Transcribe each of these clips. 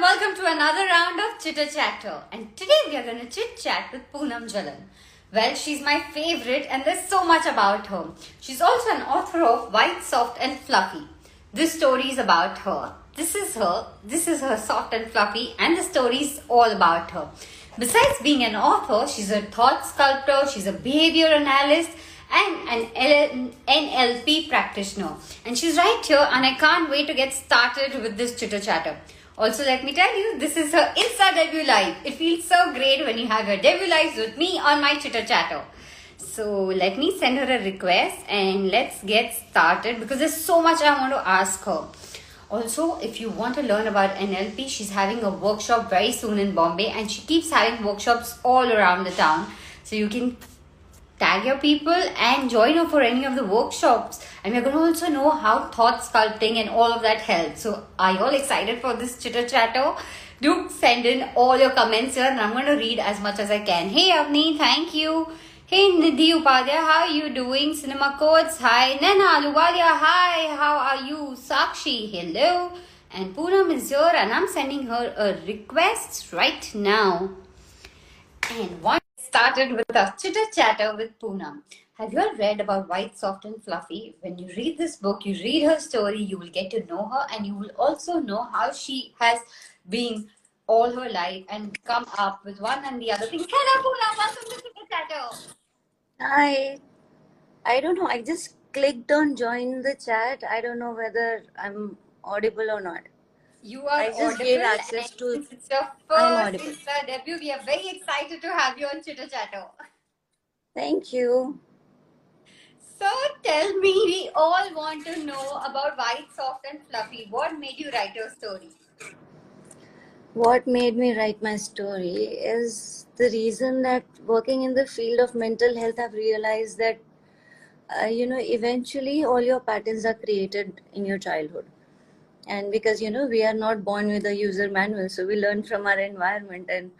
welcome to another round of Chitter Chatter. And today we are going to chit chat with Poonam Jalan. Well, she's my favorite, and there's so much about her. She's also an author of White, Soft, and Fluffy. This story is about her. This is her. This is her soft and fluffy, and the story is all about her. Besides being an author, she's a thought sculptor, she's a behavior analyst, and an NLP practitioner. And she's right here, and I can't wait to get started with this chitter chatter. Also, let me tell you, this is her Insta debut live. It feels so great when you have your debut lives with me on my chitter chatter. So, let me send her a request and let's get started because there's so much I want to ask her. Also, if you want to learn about NLP, she's having a workshop very soon in Bombay and she keeps having workshops all around the town. So, you can tag your people and join her for any of the workshops. And we're going to also know how thought sculpting and all of that helps. So, are you all excited for this chitter chatter? Do send in all your comments here and I'm going to read as much as I can. Hey, Avni, thank you. Hey, Nidhi Upadhyay, how are you doing? Cinema Codes, hi. Nana Aluwalia, hi. How are you? Sakshi, hello. And Poonam is here and I'm sending her a request right now. And one started with a chitter chatter with Poonam. Have you all read about White, Soft, and Fluffy? When you read this book, you read her story, you will get to know her, and you will also know how she has been all her life and come up with one and the other thing. Hello, Poonam, welcome to Chitter Chatter. Hi. I don't know. I just clicked on join the chat. I don't know whether I'm audible or not. You are I just gave access to- it's your first debut. We are very excited to have you on Chitter Chatter. Thank you. So tell me, we all want to know about White, Soft, and Fluffy. What made you write your story? What made me write my story is the reason that working in the field of mental health, I've realized that, uh, you know, eventually all your patterns are created in your childhood. And because, you know, we are not born with a user manual, so we learn from our environment. And,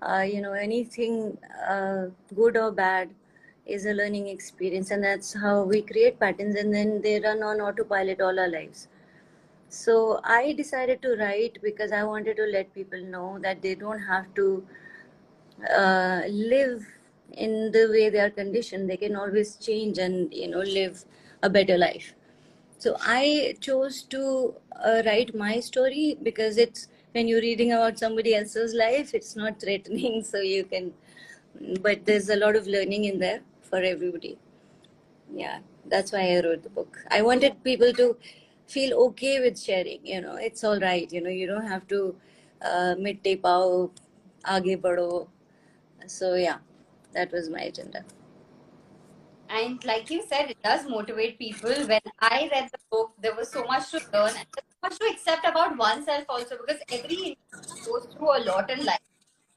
uh, you know, anything uh, good or bad is a learning experience. And that's how we create patterns, and then they run on autopilot all our lives. So I decided to write because I wanted to let people know that they don't have to uh, live in the way they are conditioned. They can always change and you know live a better life. So I chose to uh, write my story because it's when you're reading about somebody else's life, it's not threatening. So you can, but there's a lot of learning in there for everybody. Yeah, that's why I wrote the book. I wanted people to feel okay with sharing. You know, it's all right. You know, you don't have to uh, mitte pao, aage. So yeah, that was my agenda. And like you said, it does motivate people. When I read the book, there was so much to learn and so much to accept about oneself also because every goes through a lot in life.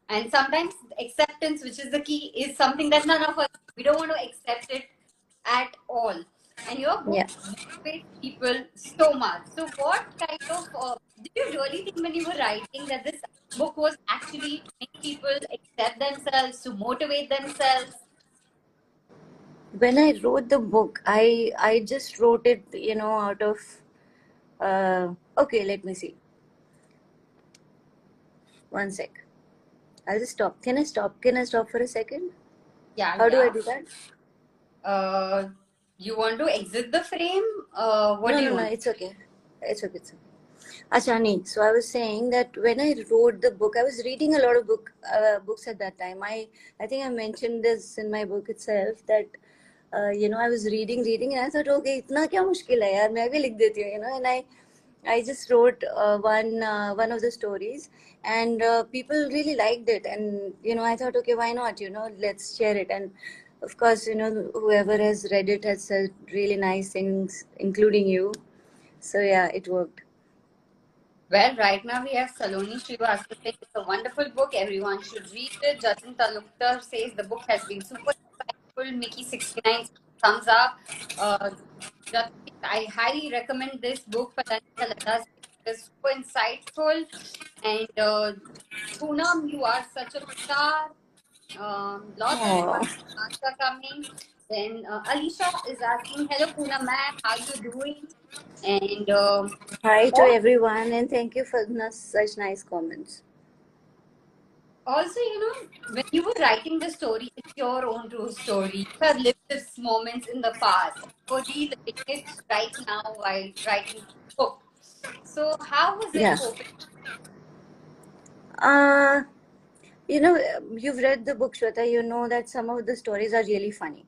And sometimes acceptance, which is the key, is something that none of us we don't want to accept it at all. And your book Yeah. motivates people so much. So, what kind of uh, did you really think when you were writing that this book was actually to make people accept themselves, to motivate themselves? When I wrote the book, I I just wrote it, you know, out of uh, okay. Let me see. One sec. I'll just stop. Can I stop? Can I stop for a second? Yeah, How do I do that? Uh, you want to exit the frame? Uh, what no, do you no, no. It's okay. It's okay. It's okay. Ashani, so I was saying that when I wrote the book, I was reading a lot of book uh, books at that time. I I think I mentioned this in my book itself that uh, you know, I was reading, reading, and I thought, okay, itna kya mushkil hai yaar, main bhi likh deti hu, you know, and I, I just wrote uh, one uh, one of the stories, and uh, people really liked it, and you know, I thought, okay, why not, you know, let's share it, and of course, you know, whoever has read it has said really nice things, including you, so yeah, it worked. Well, right now we have Saloni Srivastava. It's a wonderful book. Everyone should read it. Jatin says the book has been super insightful. Mickey 69 thumbs up. Uh, I highly recommend this book. Lada is super insightful. And uh, Poonam, you are such a star. Um, lots of Aw. fun stars are coming. Then uh, Alicia is asking, "Hello, Poonam ma'am, how are you doing?" And uh, Hi to everyone, and thank you for such nice comments. Also, you know, when you were writing the story, it's your own true story. You have lived these moments in the past. For these it right now while writing the book. So, how was it coping? Uh, you know, you've read the book, Shweta, you know that some of the stories are really funny.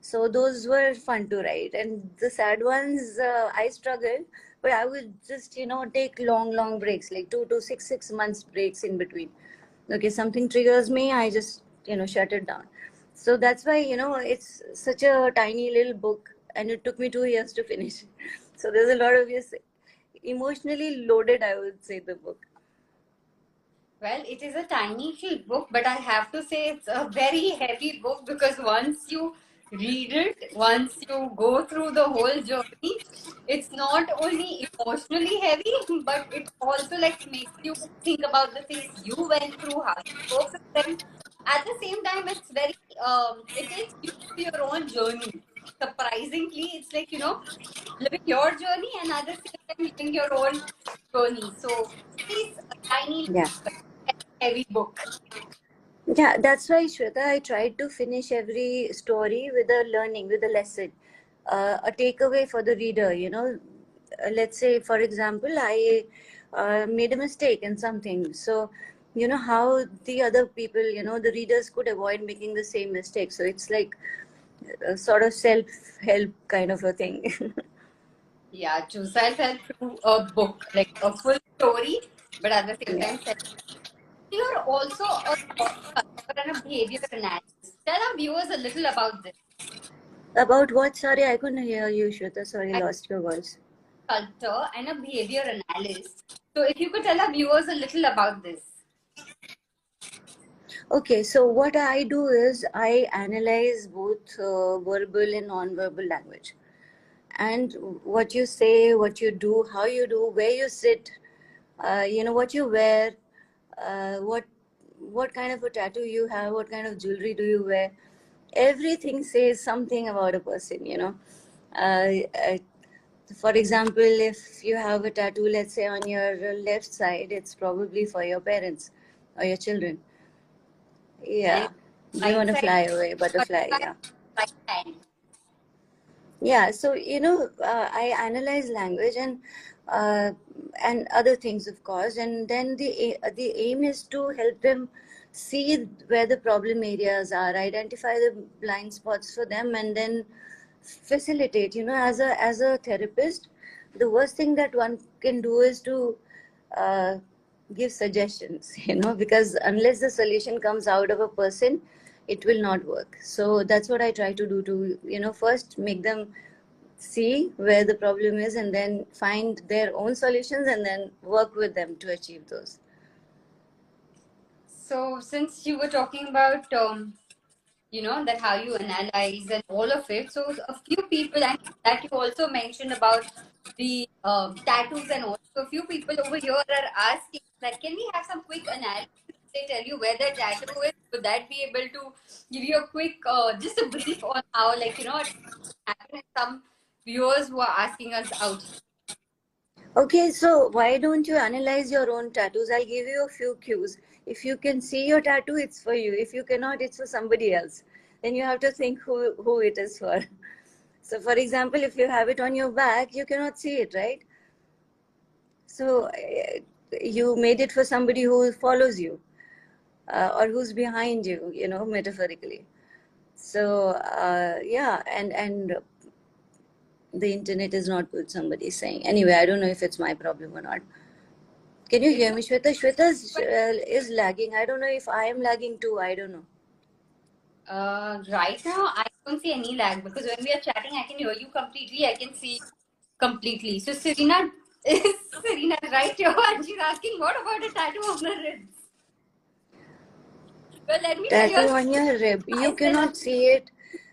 So those were fun to write. And the sad ones, uh, I struggled, but I would just, you know, take long, long breaks, like two to six, six months breaks in between. Okay, something triggers me, I just, you know, shut it down. So that's why, you know, it's such a tiny little book, and it took me two years to finish. So there's a lot of yes, emotionally loaded, I would say, the book. Well, it is a tiny little book, but I have to say it's a very heavy book because once you read it, once you go through the whole journey, it's not only emotionally heavy, but it also like makes you think about the things you went through, how you cope with them. At the same time, it's very um, it takes you to your own journey. Surprisingly, it's like you know living your journey and at the same time living your own journey. So it's a tiny Yeah. heavy book. Yeah, that's why, Shweta, I tried to finish every story with a learning, with a lesson, uh, a takeaway for the reader. You know, Uh, let's say, for example, I uh, made a mistake in something. So, you know, how the other people, you know, the readers could avoid making the same mistake. So it's like a sort of self help kind of a thing. Yeah, to self-help through a book, like a full story, but at the same Yeah. time, self- you're also a and a behavior analyst. Tell our viewers a little about this About what? Sorry, I couldn't hear you, Shweta. Sorry, I- lost your voice. sculptor and a behavior analyst. So, if you could tell our viewers a little about this. Okay, so what I do is I analyze both uh, verbal and non-verbal language. And what you say, what you do, how you do, where you sit, uh, you know, what you wear, uh, what what kind of a tattoo you have, what kind of jewelry do you wear. Everything says something about a person, you know. Uh, uh, for example, if you have a tattoo, let's say on your left side, it's probably for your parents or your children. Yeah. You want to fly away, butterfly? Yeah. Yeah. So, you know, uh, I analyze language and uh, and other things, of course, and then the the aim is to help them see where the problem areas are, identify the blind spots for them, and then facilitate. You know, as a as a therapist, the worst thing that one can do is to uh, give suggestions. You know, because unless the solution comes out of a person, it will not work. So that's what I try to do. To you know, first make them see where the problem is and then find their own solutions and then work with them to achieve those. So, since you were talking about, um, you know, that how you analyze and all of it, so a few people, and that you also mentioned about the um, tattoos and all. So, a few people over here are asking that can we have some quick analysis? They tell you where the tattoo is. Would that be able to give you a quick, uh, just a brief on how, like, you know? Some viewers who are asking us out. Okay, so why don't you analyze your own tattoos? I'll give you a few cues. If you can see your tattoo, it's for you. If you cannot, it's for somebody else. Then you have to think who, who it is for. So, for example, if you have it on your back, you cannot see it, right? So, uh, you made it for somebody who follows you uh, or who's behind you, you know, metaphorically. So, uh, yeah, and and the internet is not good, somebody is saying. Anyway, I don't know if it's my problem or not. Can you hear me, Shweta? Shweta is, uh, is lagging. I don't know if I am lagging too. I don't know. Uh, right now, I don't see any lag because when we are chatting, I can hear you completely. I can see completely. So Serena is Serena right here, and she's asking, "What about a tattoo on the ribs?" Well, let me tell Tattoo on your rib. I You said, cannot see it.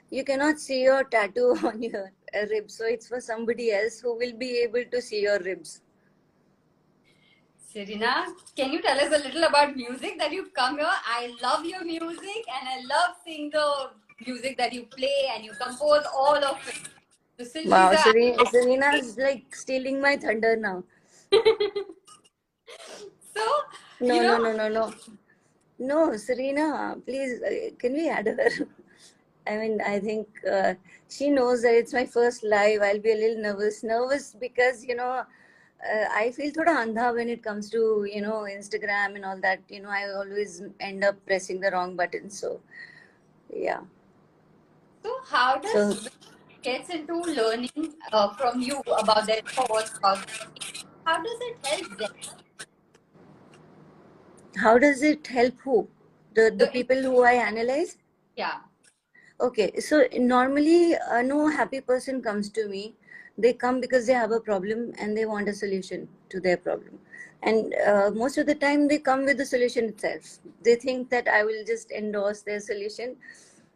You cannot see your tattoo on your uh, rib. So it's for somebody else who will be able to see your ribs. Serena, can you tell us a little about music that you've come here? I love your music, and I love seeing the music that you play and you compose all of it. Listen, Wow, she's Serena, Serena's like stealing my thunder now. so No, you no, know no, no, no. No, Serena, please, uh, can we add her? I mean, I think uh, she knows that it's my first live. I'll be a little nervous. Nervous because, you know, uh, I feel thoda andha when it comes to, you know, Instagram and all that. You know, I always end up pressing the wrong button. So, yeah. so how does So, gets into learning uh, from you about their thoughts about how does it help them how does it help who? The, the the people who I analyze? yeah Okay, so normally uh, no happy person comes to me. They come because they have a problem and they want a solution to their problem. And uh, most of the time they come with the solution itself. They think that I will just endorse their solution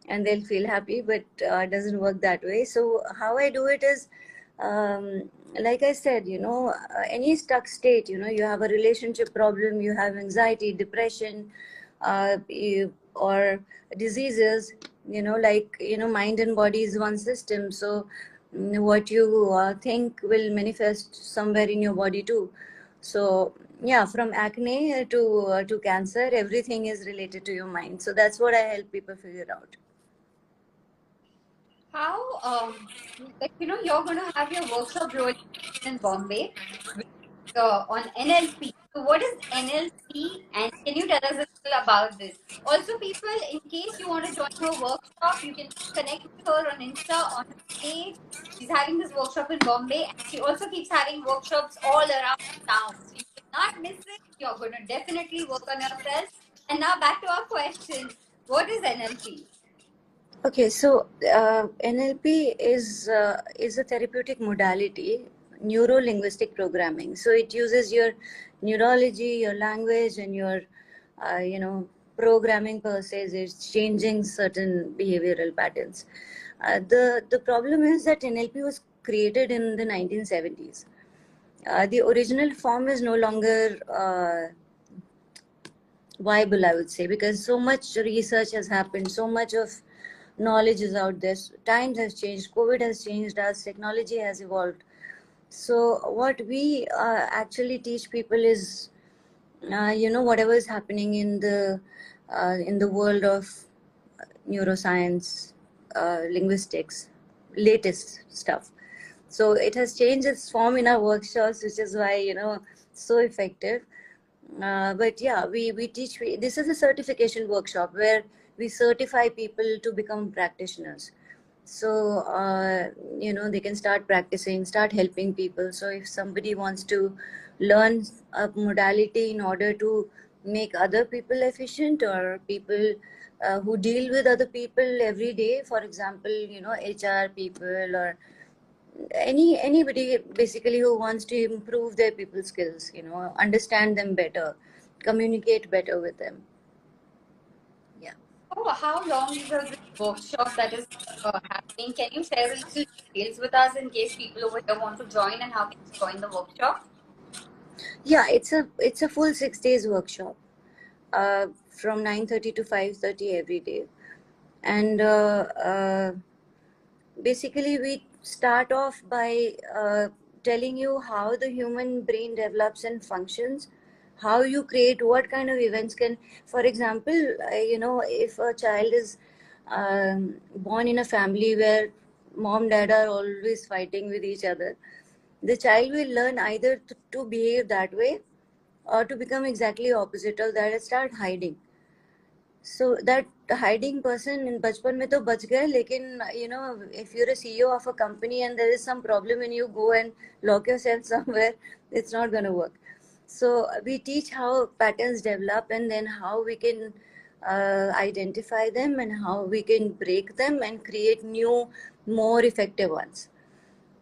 and they'll feel happy, but uh, it doesn't work that way. So how I do it is, um, like I said, you know, uh, any stuck state, you know, you have a relationship problem, you have anxiety, depression, uh, you, or diseases you know like you know mind and body is one system. So mm, what you uh, think will manifest somewhere in your body too. So yeah from acne to uh, to cancer everything is related to your mind. So that's what i help people figure out. How um like you know you're going to have your workshop in bombay uh, on nlp what is nlp and can you tell us a little about this? Also people in case you want to join her workshop you can connect with her on insta on her page. She's having this workshop in bombay and she also keeps having workshops all around town. So you cannot miss it. You're going to definitely work on yourself. And now back to our question. What is nlp Okay, so uh, NLP is uh, is a therapeutic modality, neuro linguistic programming. So it uses your neurology, your language, and your uh, you know programming per se. It's changing certain behavioral patterns. Uh, the the problem is that NLP was created in the 1970s. Uh, the original form is no longer uh, viable, I would say, because so much research has happened, so much of knowledge is out there. Times has changed, COVID has changed us, technology has evolved. So what we uh, actually teach people is, uh, you know, whatever is happening in the uh, in the world of neuroscience, uh, linguistics, latest stuff. So it has changed its form in our workshops, which is why you know so effective. Uh, but yeah, we we teach. We, this is a certification workshop where we certify people to become practitioners. So uh, you know they can start practicing, start helping people. So if somebody wants to learn a modality in order to make other people efficient or people uh, who deal with other people every day, for example, you know HR people or any anybody basically who wants to improve their people skills you know understand them better communicate better with them How long is this workshop that is uh, happening? Can you share a little details with us in case people over here want to join and how can you join the workshop? yeah it's a it's a full six days workshop uh, from 9.30 to 5.30 every day and uh, uh, basically we start off by uh, telling you how the human brain develops and functions how you create what kind of events can for example uh, you know if a child is um, born in a family where mom dad are always fighting with each other the child will learn either to, to behave that way or to become exactly opposite of that and start hiding. So that hiding person in bachpan mein to bach gaye lekin you know if you're a ceo of a company and there is some problem and you go and lock yourself somewhere it's not going to work so we teach how patterns develop and then how we can uh, identify them and how we can break them and create new more effective ones.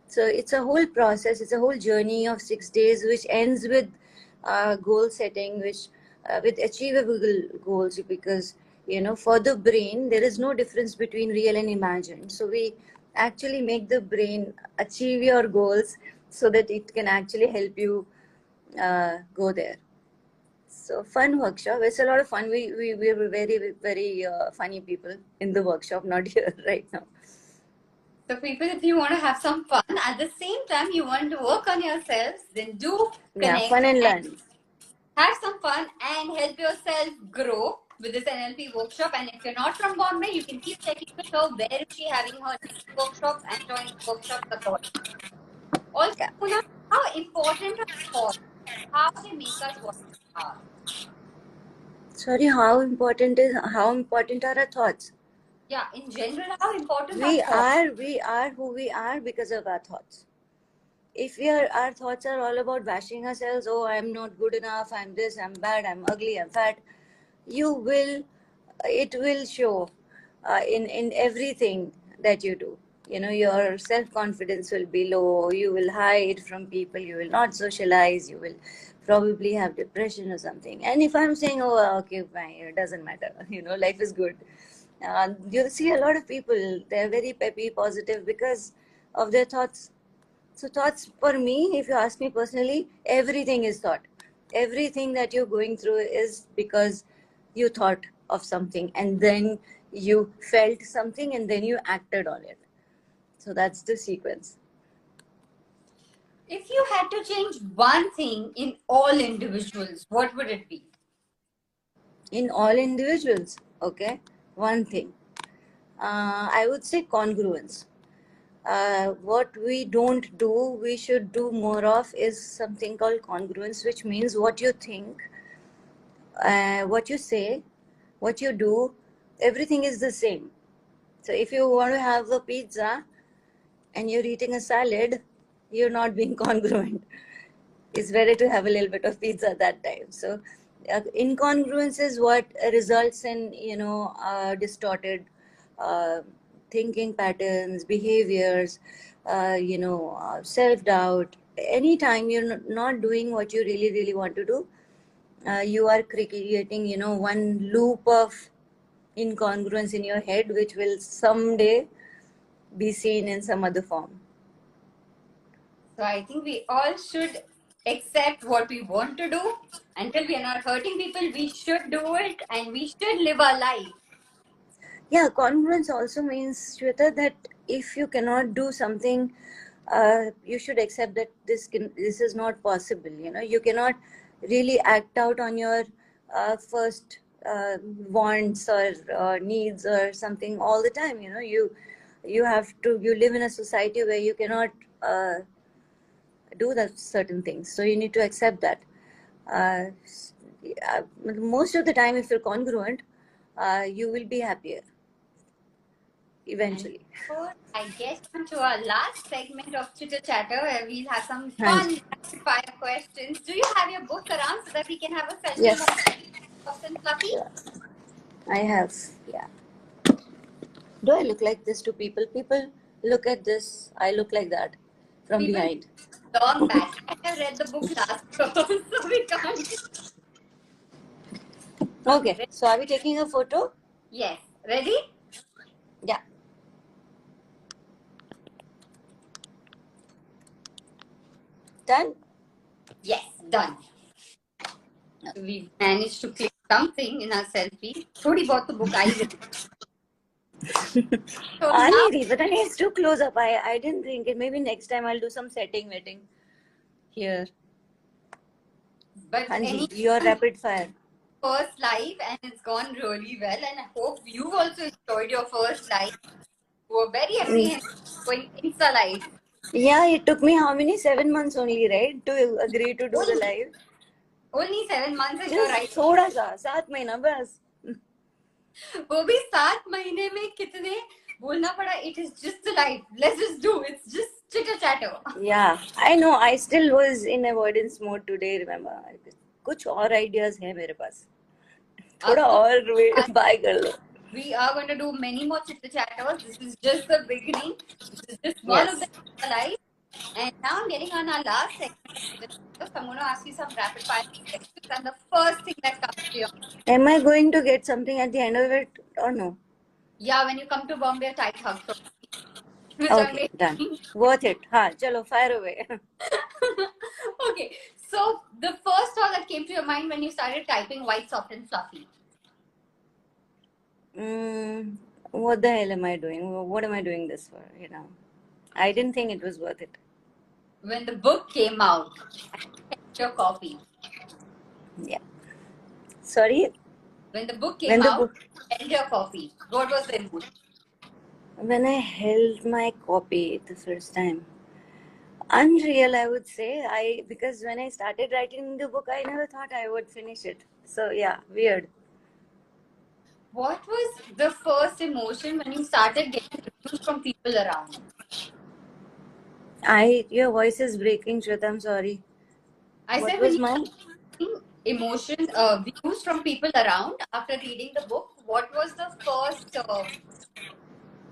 So it's a whole process. It's a whole journey of six days which ends with uh, goal setting which uh, with achievable goals because you know for the brain there is no difference between real and imagined. So we actually make the brain achieve your goals so that it can actually help you uh, go there so fun workshop it's a lot of fun we we, we were very very uh, funny people in the workshop not here right now So, people, if you want to have some fun, at the same time, you want to work on yourselves, then do Yeah, fun and learn. have some fun and help yourself grow with this NLP workshop. And if you're not from Bombay, you can keep checking the show. where is she having her next workshops and join workshops accordingly. Also, Yeah. How important are thoughts? How they make us what we are? Sorry, how important is how important are our thoughts? Yeah, in general, how important We are we are who we are because of our thoughts. If we are our thoughts are all about bashing ourselves, oh I'm not good enough, I'm this, I'm bad, I'm ugly, I'm fat, you will it will show uh, in in everything that you do. You know your self confidence will be low. You will hide from people. You will not socialize. You will probably have depression or something. And if I'm saying, oh okay, fine, it doesn't matter. You know life is good. Uh, you'll see a lot of people. They're very peppy, positive because of their thoughts. So thoughts for me, if you ask me personally, everything is thought. Everything that you're going through is because you thought of something and then you felt something and then you acted on it. So that's the sequence. If you had to change one thing in all individuals, what would it be? In all individuals, okay? One thing. Uh, I would say congruence. Uh, what we don't do, we should do more of is something called congruence, which means what you think, uh, what you say, what you do, everything is the same. So if you want to have a pizza and you're eating a salad, you're not being congruent. It's better to have a little bit of pizza that time. So uh, incongruence is what results in you know uh, distorted uh, thinking patterns, behaviors, uh, you know, uh, self doubt. Anytime you're not doing what you really really want to do, uh, you are creating you know one loop of incongruence in your head, which will someday be seen in some other form. So I think we all should accept what we want to do. Until we are not hurting people, we should do it and we should live our life. Yeah, congruence also means, Shweta, that if you cannot do something, uh, you should accept that this can this is not possible. You know, you cannot really act out on your uh, first uh, wants or uh, needs or something all the time. You know, you you have to you live in a society where you cannot uh, do that certain things. So you need to accept that. Uh, most of the time, if you're congruent, uh, you will be happier eventually. I guess on to our last segment of Chitter Chatter where we'll have some fun fire questions. Do you have your book around so that we can have a session Yes. of soft fluffy? Yeah. I have, yeah. Do I look like this to people? People look at this, I look like that from People- behind. Long back. I have read the book last so we can't. Okay, so are we taking a photo? Yes. Ready? Yeah. Done? Yes, done. We managed to click something in our selfie. Thodi bought the book. I. so I now, need but I need it's too close up. I, I didn't think it. Maybe next time I'll do some setting wetting here. but Hanji, any your rapid fire. first live and it's gone really well and I hope you also enjoyed your first live. You were very apprehensive going Insta live. Yeah, it took me how many? Seven months only, right? To agree to do the live. Only seven months is your Just right. थोड़ा सा सात महीना बस वो भी सात महीने में कितने? बोलना पड़ा it is just life let's just do it's just chitter chatter या I know I still was in avoidance mode today remember कुछ और आइडियाज़ है मेरे पास। थोड़ा और बाय कर लो। We are going to do many more chit chat this is just the beginning. This is just one yes. of the And now I'm getting on our last section. So I'm going to ask you some rapid fire questions. And the first thing that comes to your mind. Am I going to get something at the end of it or no? Yeah, when you come to Bombay, a tight hug. Okay, done. Worth it. Ha, chalo, fire away. okay, so the first thought that came to your mind when you started typing white, soft, and fluffy? Mm, what the hell am I doing? What am I doing this for? You know, I didn't think it was worth it. When the book came out, your copy. Yeah. Sorry. When the book came When the out, book, and your copy. What was the emotion? when I held my copy the first time, unreal, I would say. I because when I started writing the book, I never thought I would finish it. So yeah, weird. What was the first emotion when you started getting reviews from people around? I your voice is breaking, Shweta. I'm sorry. I What said was mine? getting emotion uh, views from people around after reading the book. What was the first uh,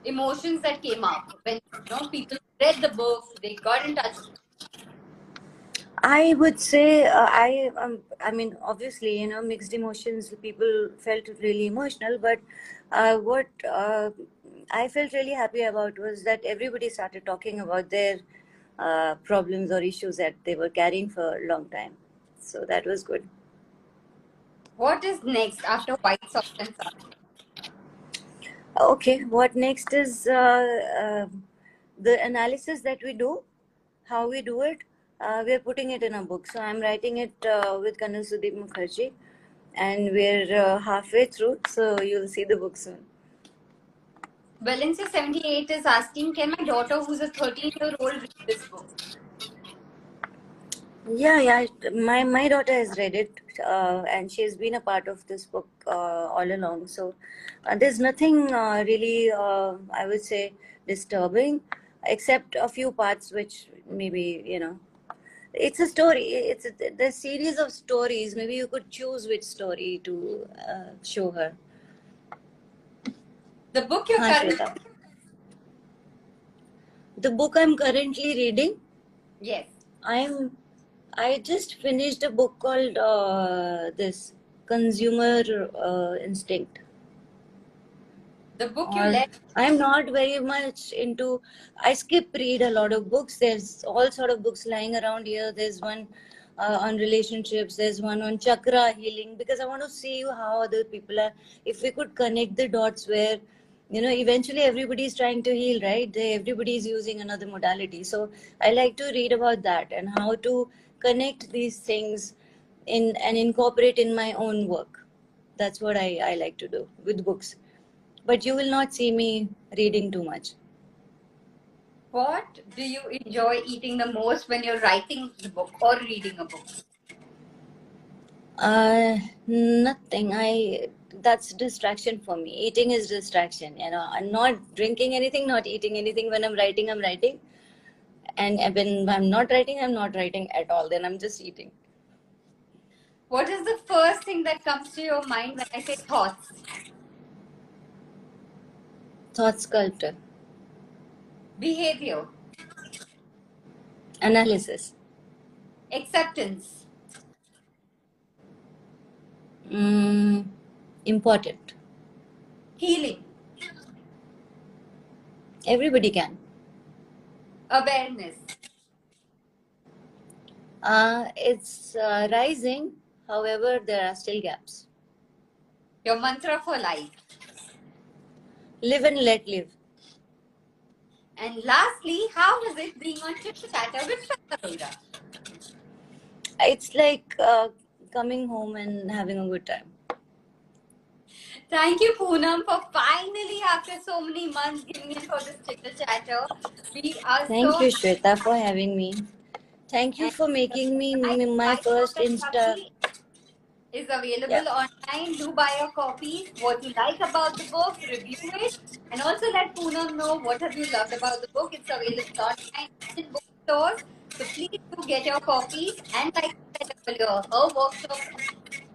emotions that came up when you know people read the book, they got in touch? I would say uh, I um, I mean obviously you know mixed emotions. People felt really emotional, but uh, what uh, I felt really happy about was that everybody started talking about their uh, problems or issues that they were carrying for a long time. So that was good. What is next after White Soft and Soft? Okay, what next is uh, uh, the analysis that we do, how we do it. Uh, we're putting it in a book. So I'm writing it uh, with Kanal Sudeep Mukherjee, and we're uh, halfway through. So you'll see the book soon. Valencia78 is asking, can my daughter, who's a 13 year old, read this book? Yeah, yeah. My my daughter has read it, uh, and she has been a part of this book uh, all along. So uh, there's nothing uh, really, uh, I would say, disturbing, except a few parts which maybe you know. It's a story. It's a, the series of stories. Maybe you could choose which story to uh, show her. The book you're currently. The book I'm currently reading. Yes. I'm I just finished a book called uh, this Consumer uh, Instinct. The book you led. I'm not very much into. I skip read a lot of books. There's all sort of books lying around here. There's one uh, on relationships. There's one on chakra healing because I want to see how other people are. If we could connect the dots where you know eventually everybody is trying to heal right? They, everybody is using another modality. So i like to read about that and how to connect these things in and incorporate in my own work. That's what i, I like to do with books. But you will not see me reading too much. What do you enjoy eating the most when you're writing the book or reading a book? uh nothing. I that's distraction for me. Eating is distraction you know. I'm not drinking anything not eating anything. When i'm writing i'm writing. And when i'm not writing i'm not writing at all. Then i'm just eating. What is the first thing that comes to your mind when I say thoughts? thought sculptor. Behavior, analysis. Acceptance, mm, important. Healing, everybody can. Awareness, uh, it's uh, rising. However there are still gaps. Your mantra for life. live and let live. And lastly, how is it being on Chit Chatter with Arora? it's like uh, coming home and having a good time Thank you, Poonam, for finally, after so many months, giving in for this Chit Chatter. We are thank so you shweta for having me thank you for making me m- my first insta is available Yeah. online. Do buy a copy. What you like about the book, review it, and also let Poonam know what have you loved about the book. It's available online in bookstores. So please do get your copies and like I her workshops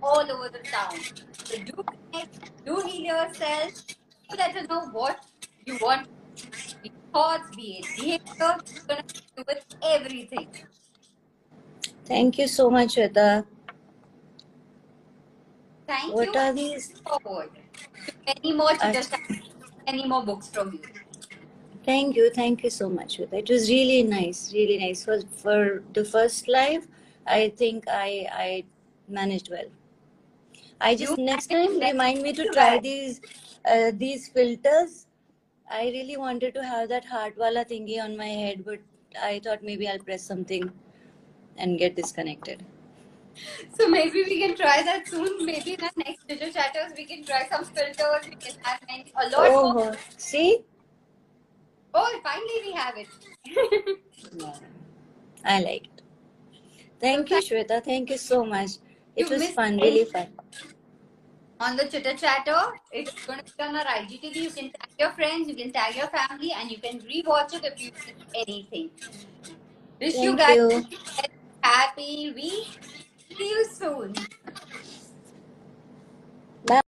all over the town. So do connect, do heal yourself. Do let her know what you want. Be thoughts, be it behavior. Gonna help with everything. thank you so much shweta Thank what you. are these forward many more teachers, many more books from you. Thank you, thank you so much. Shweta. It was really nice, really nice. For for the first live, I think I I managed well. I just You next time remind me to try these uh, these filters. I really wanted to have that heart wala thingy on my head, but I thought maybe I'll press something and get disconnected. So maybe we can try that soon. Maybe in the next Chitter Chatters, we can try some filters. We can have many, a lot Oh, more. see? Oh, finally we have it. Yeah. I like it. Thank you, Shweta. Thank you so much. It was fun, really fun. on the Chitter Chatter, it's going to be on our IGTV. You can tag your friends, you can tag your family, and you can rewatch it if you missed anything. Wish you guys you. a happy week. See you soon.